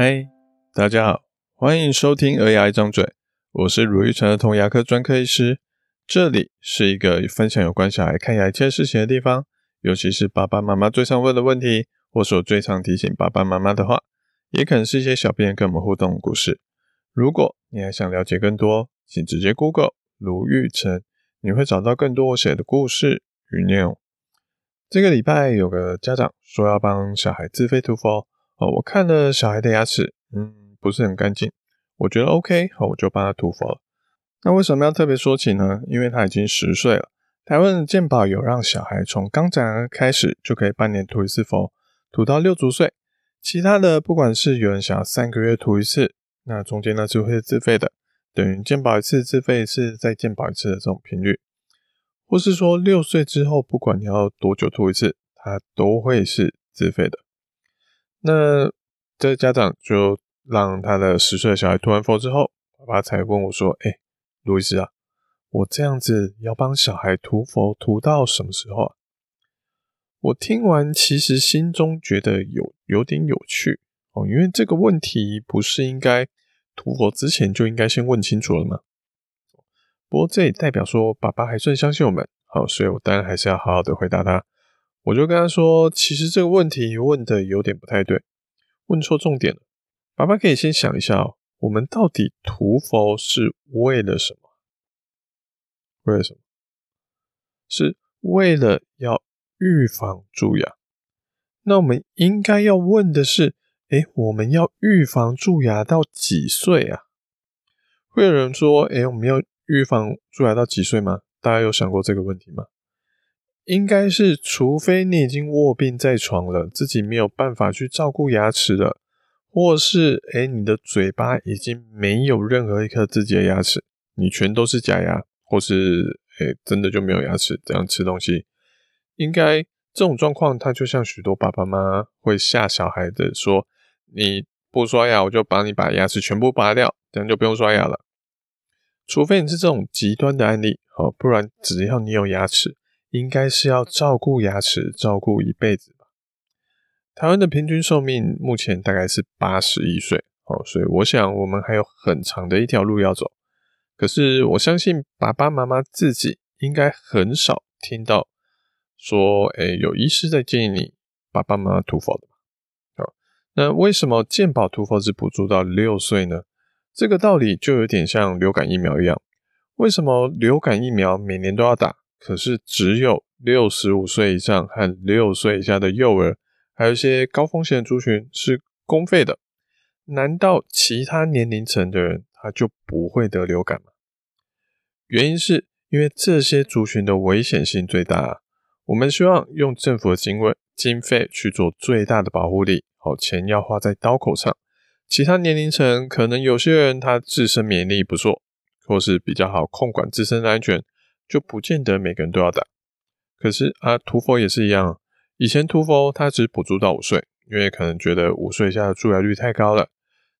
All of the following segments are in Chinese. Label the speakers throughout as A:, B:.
A: 嗨，大家好，欢迎收听《儿牙一张嘴》，我是卢玉成儿童牙科专科医师。这里是一个分享有关小孩看牙一切事情的地方，尤其是爸爸妈妈最常问的问题，或是我最常提醒爸爸妈妈的话，也可能是一些小编跟我们互动的故事。如果你还想了解更多，请直接 Google 卢玉成，你会找到更多我写的故事与内容。这个礼拜有个家长说要帮小孩自费涂氟。哦，我看了小孩的牙齿，嗯，不是很干净，我觉得 OK，好，我就帮他涂氟了。那为什么要特别说起呢？因为他已经十岁了。台湾的健保有让小孩从刚长牙开始就可以半年涂一次氟，涂到六足岁。其他的，不管是有人想要三个月涂一次，那中间呢就会是自费的，等于健保一次自费一次再健保一次的这种频率，或是说六岁之后，不管你要多久涂一次，它都会是自费的。那这家长就让他的十岁的小孩涂完佛之后，爸爸才问我说：“哎，路易斯啊，我这样子要帮小孩涂佛涂到什么时候啊？”我听完其实心中觉得有有点有趣哦，因为这个问题不是应该涂佛之前就应该先问清楚了吗？不过这也代表说爸爸还算相信我们，好，所以我当然还是要好好的回答他。我就跟他说，其实这个问题问的有点不太对，问错重点了。爸爸可以先想一下哦，我们到底涂氟是为了什么？为了什么？是为了要预防蛀牙。那我们应该要问的是，哎，我们要预防蛀牙到几岁啊？会有人说，哎，我们要预防蛀牙到几岁吗？大家有想过这个问题吗？应该是，除非你已经卧病在床了，自己没有办法去照顾牙齿了，或是诶你的嘴巴已经没有任何一颗自己的牙齿，你全都是假牙，或是诶真的就没有牙齿这样吃东西，应该这种状况，它就像许多爸爸妈妈会吓小孩的说，你不刷牙，我就帮你把牙齿全部拔掉，这样就不用刷牙了。除非你是这种极端的案例，好，不然只要你有牙齿。应该是要照顾牙齿，照顾一辈子吧。台湾的平均寿命目前大概是八十一岁，哦，所以我想我们还有很长的一条路要走。可是我相信爸爸妈妈自己应该很少听到说，哎，有医师在建议你爸爸妈妈涂氟的吧？好，那为什么健保涂氟只补助到六岁呢？这个道理就有点像流感疫苗一样，为什么流感疫苗每年都要打？可是只有六十五岁以上和六岁以下的幼儿，还有一些高风险族群是公费的。难道其他年龄层的人他就不会得流感吗？原因是因为这些族群的危险性最大啊。我们希望用政府的经费经费去做最大的保护力，好，钱要花在刀口上。其他年龄层可能有些人他自身免疫力不错，或是比较好控管自身的安全。就不见得每个人都要打，可是啊，涂氟也是一样。以前涂氟它只补助到五岁，因为可能觉得五岁以下的蛀牙率太高了。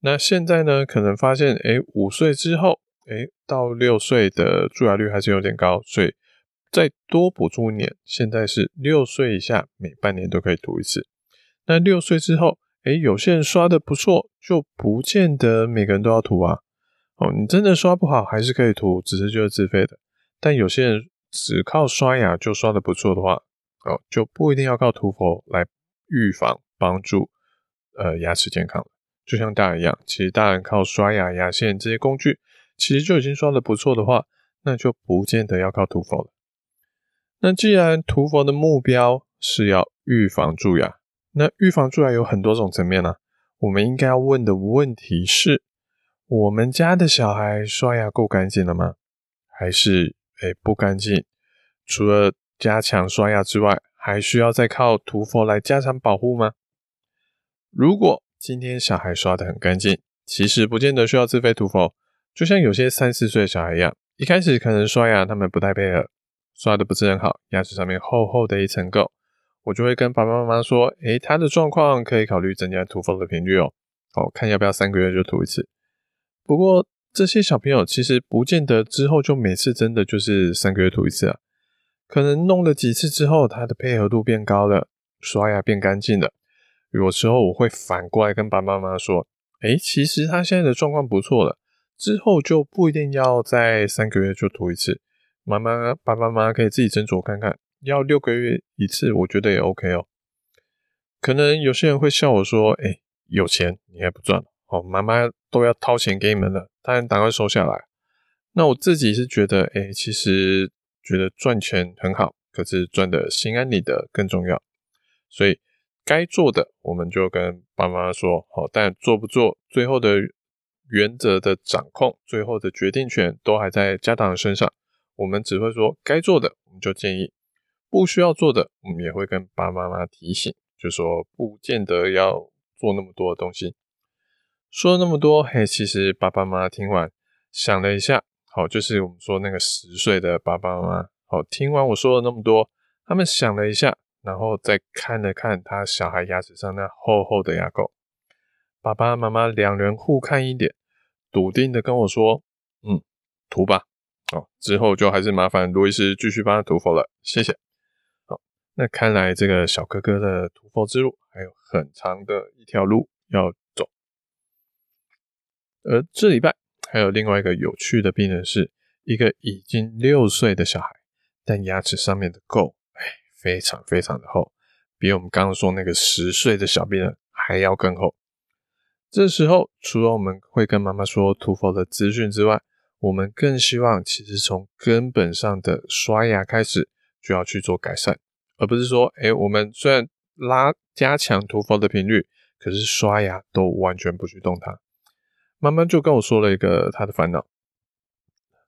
A: 那现在呢，可能发现，诶，五岁之后，诶，到六岁的蛀牙率还是有点高，所以再多补助一年。现在是六岁以下，每半年都可以涂一次。那六岁之后，诶，有些人刷的不错，就不见得每个人都要涂啊。哦，你真的刷不好，还是可以涂，只是就是自费的。但有些人只靠刷牙就刷得不错的话，哦，就不一定要靠涂氟来预防帮助呃牙齿健康。就像大人一样，其实大人靠刷牙、牙线这些工具，其实就已经刷得不错的话，那就不见得要靠涂氟了。那既然涂氟的目标是要预防蛀牙，那预防蛀牙有很多种层面呢、我们应该要问的问题是：我们家的小孩刷牙够干净了吗？还是？诶，不干净，除了加强刷牙之外，还需要再靠涂氟来加强保护吗？如果今天小孩刷得很干净，其实不见得需要自费涂氟。就像有些三四岁小孩一样，一开始可能刷牙他们不太配合，刷得不是很好，牙齿上面厚厚的一层垢，我就会跟爸爸妈妈说，诶，他的状况可以考虑增加涂氟的频率哦，好，看要不要三个月就涂一次。不过，这些小朋友其实不见得之后就每次真的就是三个月涂一次啊，可能弄了几次之后，他的配合度变高了，刷牙变干净了。有时候我会反过来跟爸爸妈妈说：“诶，其实他现在的状况不错了，之后就不一定要在三个月就涂一次，妈妈爸爸妈妈可以自己斟酌看看，要六个月一次，我觉得也 OK 哦。可能有些人会笑我说：“诶，有钱你还不赚哦？妈妈都要掏钱给你们了，当然赶快收下来。”那我自己是觉得，诶，其实觉得赚钱很好，可是赚的心安理得更重要，所以。该做的，我们就跟爸妈说好，但做不做，最后的原则的掌控，最后的决定权都还在家长身上。我们只会说该做的，我们就建议；不需要做的，我们也会跟爸爸妈妈提醒，就说不见得要做那么多的东西。说了那么多，嘿，其实爸爸妈妈听完想了一下，好，就是我们说那个十岁的爸爸妈妈，好，听完我说了那么多，他们想了一下。然后再看了看他小孩牙齿上那厚厚的牙垢，爸爸妈妈两人互看一眼，笃定的跟我说：“嗯，涂吧。”哦，之后就还是麻烦罗医师继续帮他涂氟了，谢谢。好，那看来这个小哥哥的涂氟之路还有很长的一条路要。而这礼拜还有另外一个有趣的病人，是一个已经六岁的小孩，但牙齿上面的垢。哎非常非常的厚，比我们刚刚说那个十岁的小病人还要更厚。这时候，除了我们会跟妈妈说涂氟的资讯之外，我们更希望其实从根本上的刷牙开始就要去做改善，而不是说，哎，我们虽然拉加强涂氟的频率，可是刷牙都完全不去动它。妈妈就跟我说了一个她的烦恼，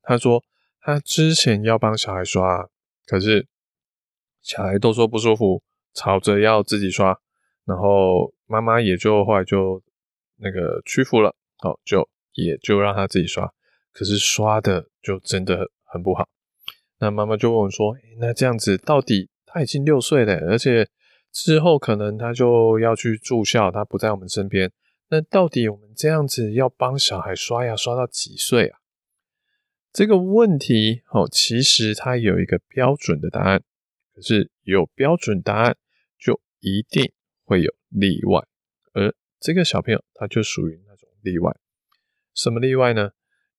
A: 她说她之前要帮小孩刷，可是。小孩都说不舒服，吵着要自己刷，然后妈妈也就后来就那个屈服了，好，就也就让他自己刷。可是刷的就真的很不好。那妈妈就问我说：“，那这样子到底他已经六岁了，而且之后可能他就要去住校，他不在我们身边。那到底我们这样子要帮小孩刷牙刷到几岁啊？”这个问题哦，其实它有一个标准的答案。可是有标准答案，就一定会有例外，而这个小朋友他就属于那种例外。什么例外呢？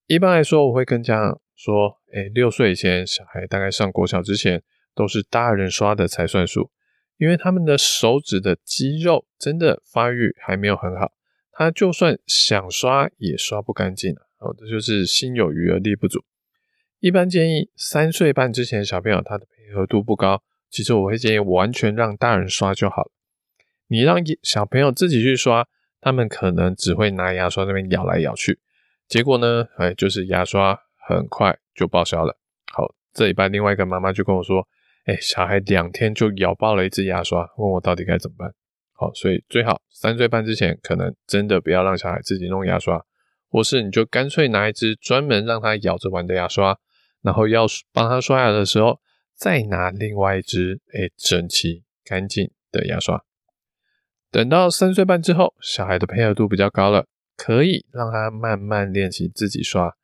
A: 一般来说，我会跟家长说：“哎，六岁以前小孩大概上国小之前，都是大人刷的才算数，因为他们的手指的肌肉真的发育还没有很好，他就算想刷也刷不干净。哦，这就是心有余而力不足。一般建议三岁半之前的小朋友，他的配合度不高，其实我会建议完全让大人刷就好了。你让小朋友自己去刷，他们可能只会拿牙刷那边咬来咬去，结果呢，哎，就是牙刷很快就报销了。好，这礼拜另外一个妈妈就跟我说，哎，小孩两天就咬爆了一支牙刷，问我到底该怎么办。所以最好三岁半之前，可能真的不要让小孩自己弄牙刷，或是你就干脆拿一支专门让他咬着玩的牙刷，然后要帮他刷牙的时候，再拿另外一支诶整齐干净的牙刷。等到三岁半之后，小孩的配合度比较高了，可以让他慢慢练习自己刷，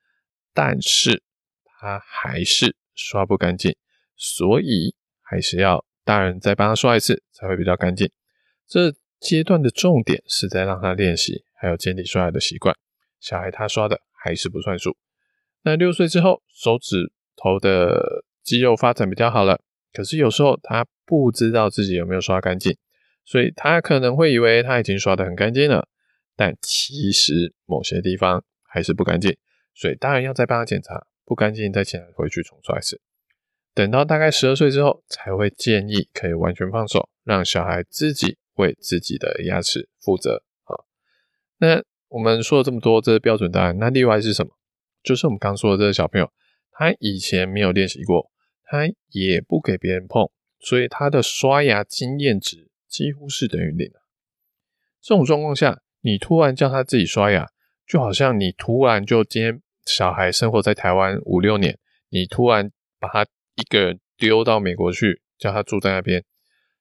A: 但是他还是刷不干净，所以还是要大人再帮他刷一次才会比较干净。这阶段的重点是在让他练习，还有建立刷牙的习惯。小孩他刷的还是不算数。那六岁之后，手指头的肌肉发展比较好了，可是有时候他不知道自己有没有刷干净，所以他可能会以为他已经刷得很干净了，但其实某些地方还是不干净，所以大人要再帮他检查，不干净再请他回去重刷一次。等到大概十二岁之后，才会建议可以完全放手，让小孩自己为自己的牙齿负责。好，那我们说了这么多，这是标准答案，那例外是什么？就是我们刚说的这个小朋友，他以前没有练习过，他也不给别人碰，所以他的刷牙经验值几乎是等于零。这种状况下，你突然叫他自己刷牙，就好像你突然就今天小孩生活在台湾五六年，你突然把他一个人丢到美国去，叫他住在那边，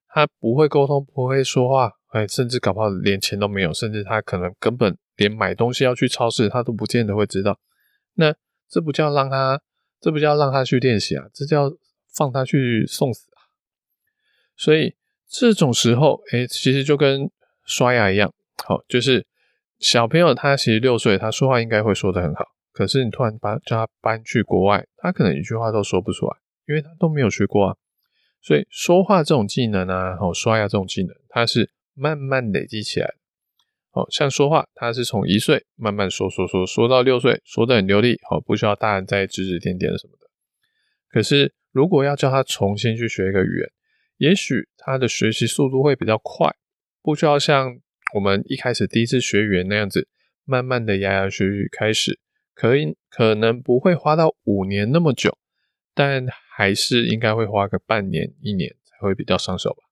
A: 他不会沟通，不会说话，哎，甚至搞不好连钱都没有，甚至他可能根本连买东西要去超市，他都不见得会知道。那这不叫让他，这不叫让他去练习啊，这叫放他去送死啊！所以这种时候，哎，其实就跟刷牙一样，好，就是小朋友他其实六岁，他说话应该会说得很好，可是你突然把叫他搬去国外，他可能一句话都说不出来，因为他都没有学过啊。所以说话这种技能啊，哦，刷牙这种技能，它是慢慢累积起来的。哦，像说话，它是从一岁慢慢说说说说到六岁，说得很流利，哦，不需要大人再指指点点什么的。可是如果要叫他重新去学一个语言，也许他的学习速度会比较快，不需要像。我们一开始第一次学语言那样子，慢慢的牙牙学语开始，可以可能不会花到五年那么久，但还是应该会花个半年一年才会比较上手吧。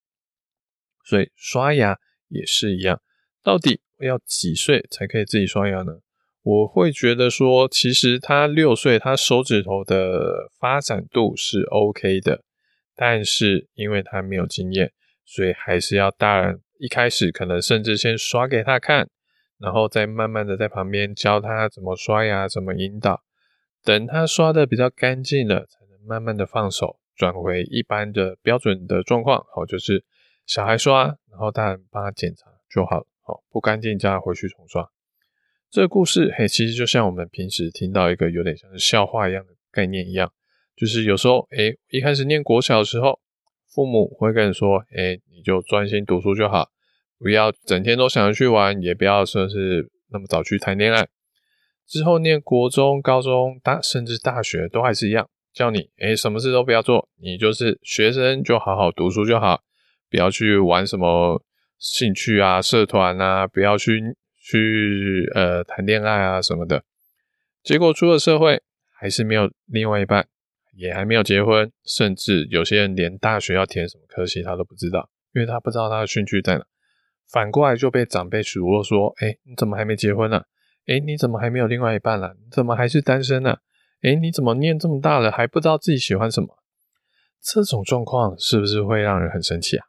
A: 所以刷牙也是一样，到底要几岁才可以自己刷牙呢？我会觉得说，其实他六岁，他手指头的发展度是 OK 的，但是因为他没有经验，所以还是要大人。一开始可能甚至先刷给他看，然后再慢慢的在旁边教他怎么刷牙，怎么引导。等他刷的比较干净了，慢慢的放手，转回一般的标准的状况。好，就是小孩刷，然后大人帮他检查就好了。好，不干净叫他回去重刷。这个故事嘿，其实就像我们平时听到一个有点像是笑话一样的概念一样，就是有时候诶，一开始念国小的时候。父母会跟你说：“哎，你就专心读书就好，不要整天都想着去玩，也不要说是那么早去谈恋爱。之后念国中、高中、大甚至大学都还是一样，叫你哎，什么事都不要做，你就是学生就好好读书就好，不要去玩什么兴趣啊、社团啊，不要去去呃谈恋爱啊什么的。结果出了社会，还是没有另外一半。”也还没有结婚，甚至有些人连大学要填什么科系他都不知道，因为他不知道他的兴趣在哪。反过来就被长辈数落说：“哎，你怎么还没结婚呢？哎，你怎么还没有另外一半了？你怎么还是单身呢？哎，你怎么念这么大了还不知道自己喜欢什么？”这种状况是不是会让人很生气啊？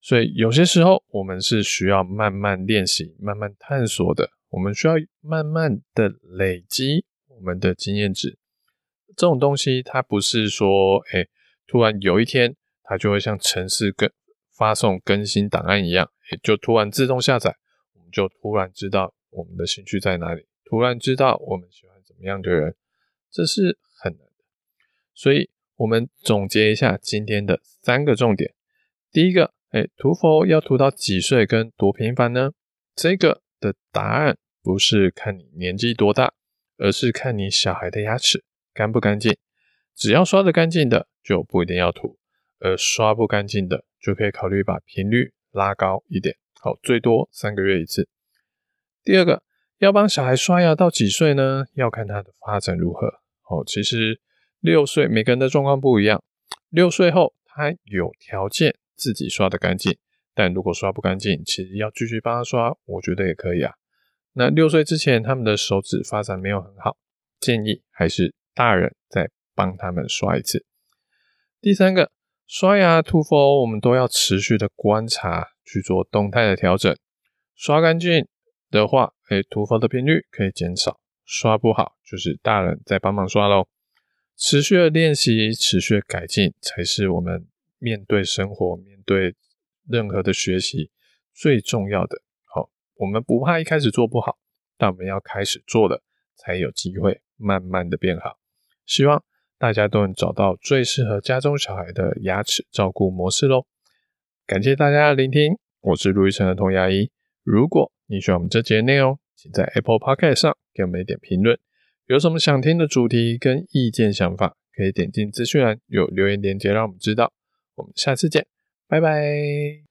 A: 所以有些时候我们是需要慢慢练习、慢慢探索的，我们需要慢慢的累积我们的经验值。这种东西，它不是说，哎，突然有一天，它就会像程式更发送更新档案一样，就突然自动下载，我们就突然知道我们的兴趣在哪里，突然知道我们喜欢怎么样的人，这是很难的。所以，我们总结一下今天的三个重点。第一个，哎，涂氟要涂到几岁跟多频繁呢？这个的答案不是看你年纪多大，而是看你小孩的牙齿。干不干净？只要刷得干净的就不一定要涂，而刷不干净的就可以考虑把频率拉高一点，好，最多三个月一次。第二个，要帮小孩刷牙到几岁呢？要看他的发展如何。哦，其实六岁每个人的状况不一样，六岁后他有条件自己刷得干净，但如果刷不干净，其实要继续帮他刷，我觉得也可以啊。那六岁之前他们的手指发展没有很好，建议还是。大人再帮他们刷一次。第三个，刷牙涂氟，我们都要持续的观察，去做动态的调整。刷干净的话，诶，涂氟的频率可以减少；刷不好，就是大人在帮忙刷喽。持续的练习，持续的改进，才是我们面对生活、面对任何的学习最重要的。好，我们不怕一开始做不好，但我们要开始做了，才有机会慢慢的变好。希望大家都能找到最适合家中小孩的牙齿照顾模式喽。感谢大家的聆听，我是陆玉成的童牙医。如果你喜欢我们这节内容，请在 Apple p o c k e t 上给我们一点评论。有什么想听的主题跟意见想法，可以点进资讯栏有留言链接让我们知道。我们下次见，拜拜。